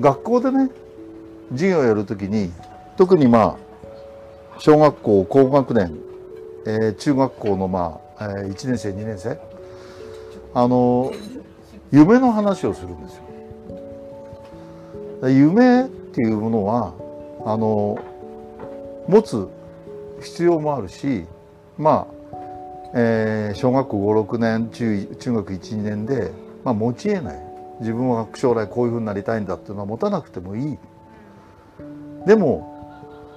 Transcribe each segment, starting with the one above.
学校でね授業をやるときに特にまあ小学校高学年、えー、中学校のまあ、えー、1年生2年生あの夢の話をするんですよ。夢っていうものはあの持つ必要もあるしまあ、えー、小学校56年中中学12年で、まあ、持ち得ない自分は将来こういうふうになりたいんだっていうのは持たなくてもいい。でも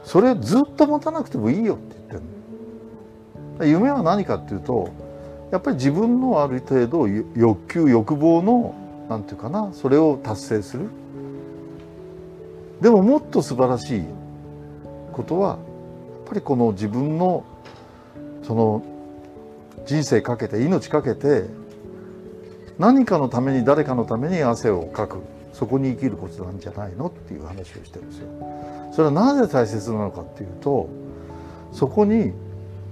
それずっと持たなくてもいいよって言ってる夢は何かっていうとやっぱり自分のある程度欲求欲望のなんていうかなそれを達成する。でももっと素晴らしいことはやっぱりこの自分のその人生かけて命かけて何かのために誰かのために汗をかく。そこに生きることなんじゃないのっていう話をしてるんですよ。それはなぜ大切なのかっていうとそこに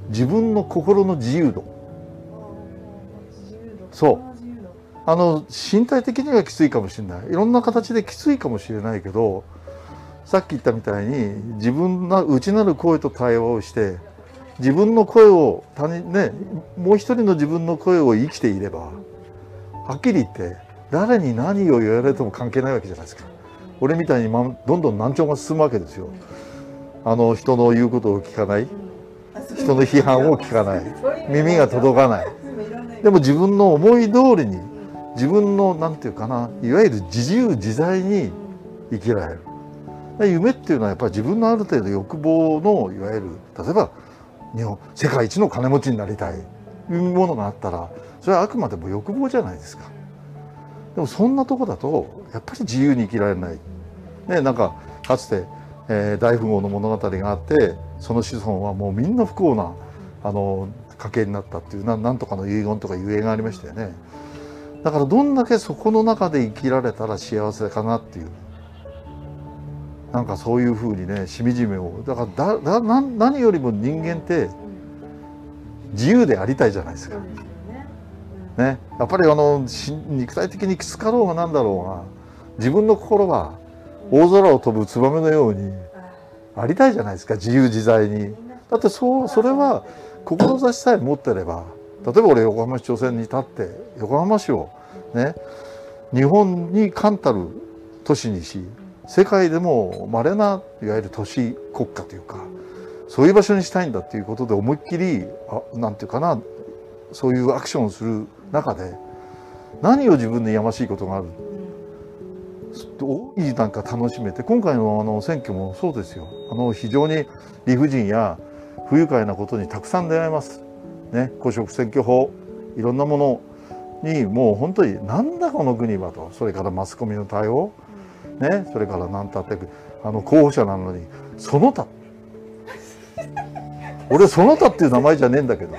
自分の心の自由度。そう。あの身体的にはきついかもしれない。いろんな形できついかもしれないけどさっき言ったみたいに自分の内なる声と対話をして自分の声を他人ねもう一人の自分の声を生きていればはっきり言って誰に何を言われても関係ないわけじゃないですか。俺みたいに、どんどん難聴が進むわけですよ。あの人の言うことを聞かない。人の批判を聞かない。耳が届かない。でも自分の思い通りに自分の何て言うかないわゆる自由自在に生きられる。夢っていうのはやっぱり自分のある程度欲望のいわゆる例えば日本世界一の金持ちになりたい。いうものがあったらそれはあくまでも欲望じゃないですか。でもそんなとこだとやっぱり自由に生きられない、ね、なんかかつて、えー、大富豪の物語があってその子孫はもうみんな不幸なあの家系になったっていうななんとかの遺言とか遺言がありましたよね。だからどんだけそこの中で生きられたら幸せかなっていう。なんかそういうふうにねしみじみをだからだだな何よりも人間って自由でありたいじゃないですか。ね、やっぱりあの肉体的にきつかろうがなんだろうが自分の心は大空を飛ぶツバメのようにありたいじゃないですか自由自在に。だってそうそれは志さえ持ってれば例えば俺横浜市長選に立って横浜市をね日本に冠たる都市にし世界でも稀ないわゆる都市国家というかそういう場所にしたいんだっていうことで思いっきりあなんていうかなそういうアクションをする中で何を自分でやましいことがある？大いなんか楽しめて今回のあの選挙もそうですよ。あの非常に理不尽や不愉快なことにたくさん出会います。ね、公職選挙法いろんなものにもう本当になんだこの国はと。それからマスコミの対応、ね、それから何たってあの候補者なのにその他。俺その他っていう名前じゃねえんだけど。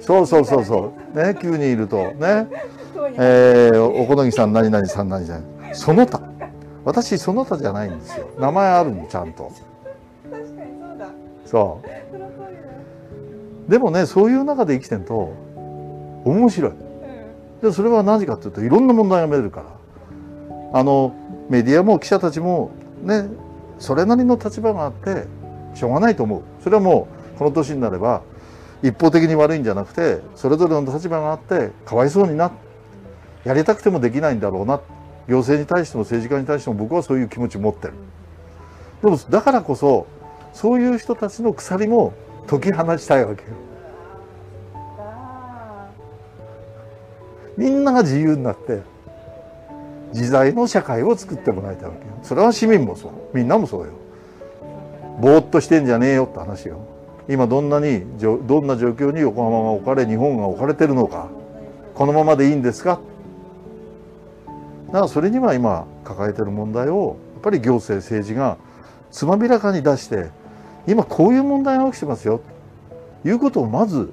そうそうそうそうね9人いると。ね。えー、お好みさん何々さん何々その他。私その他じゃないんですよ。名前あるのちゃんと。そうでもねそういう中で生きてると面白い。でそれは何かっていうといろんな問題が見えるから。あのメディアも記者たちもねそれなりの立場があってしょうがないと思う。それはもうこの年になれば一方的に悪いんじゃなくてそれぞれの立場があってかわいそうになやりたくてもできないんだろうな行政に対しても政治家に対しても僕はそういう気持ちを持ってる。でもだからこそそういう人たちの鎖も解き放ちたいわけよ。みんなが自由になって自在の社会を作ってもらいたいわけよ。それは市民もそう。みんなもそうよ。ぼーっとしてんじゃねえよって話よ。今どんなにどんな状況に横浜が置かれ日本が置かれてるのかこのままでいいんですか？だからそれには今抱えてる問題をやっぱり行政政治がつまびらかに出して今こういう問題が起きてますよということをまず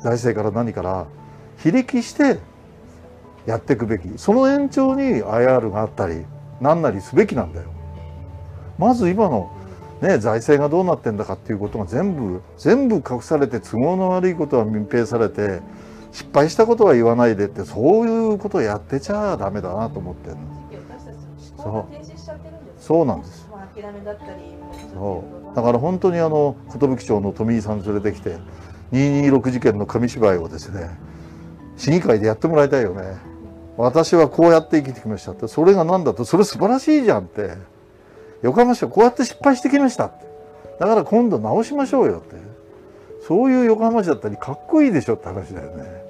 財政から何から非力してやっていくべきその延長に IR があったり何なりすべきなんだよ。まず今のね、財政がどうなってんだかっていうことが全部全部隠されて都合の悪いことは隠蔽されて失敗したことは言わないでってそういうことをやってちゃダメだなと思ってるそう。なんです。そう。だから本当にあの寿町の富井さん連れてきて226事件の紙芝居をですね市議会でやってもらいたいよね。私はこうやって生きてきましたって。それが何だとそれ素晴らしいじゃんって横浜市はこうやって失敗してきました。ってだから今度直しましょうよって。そういう横浜市だったりかっこいいでしょって話だよね。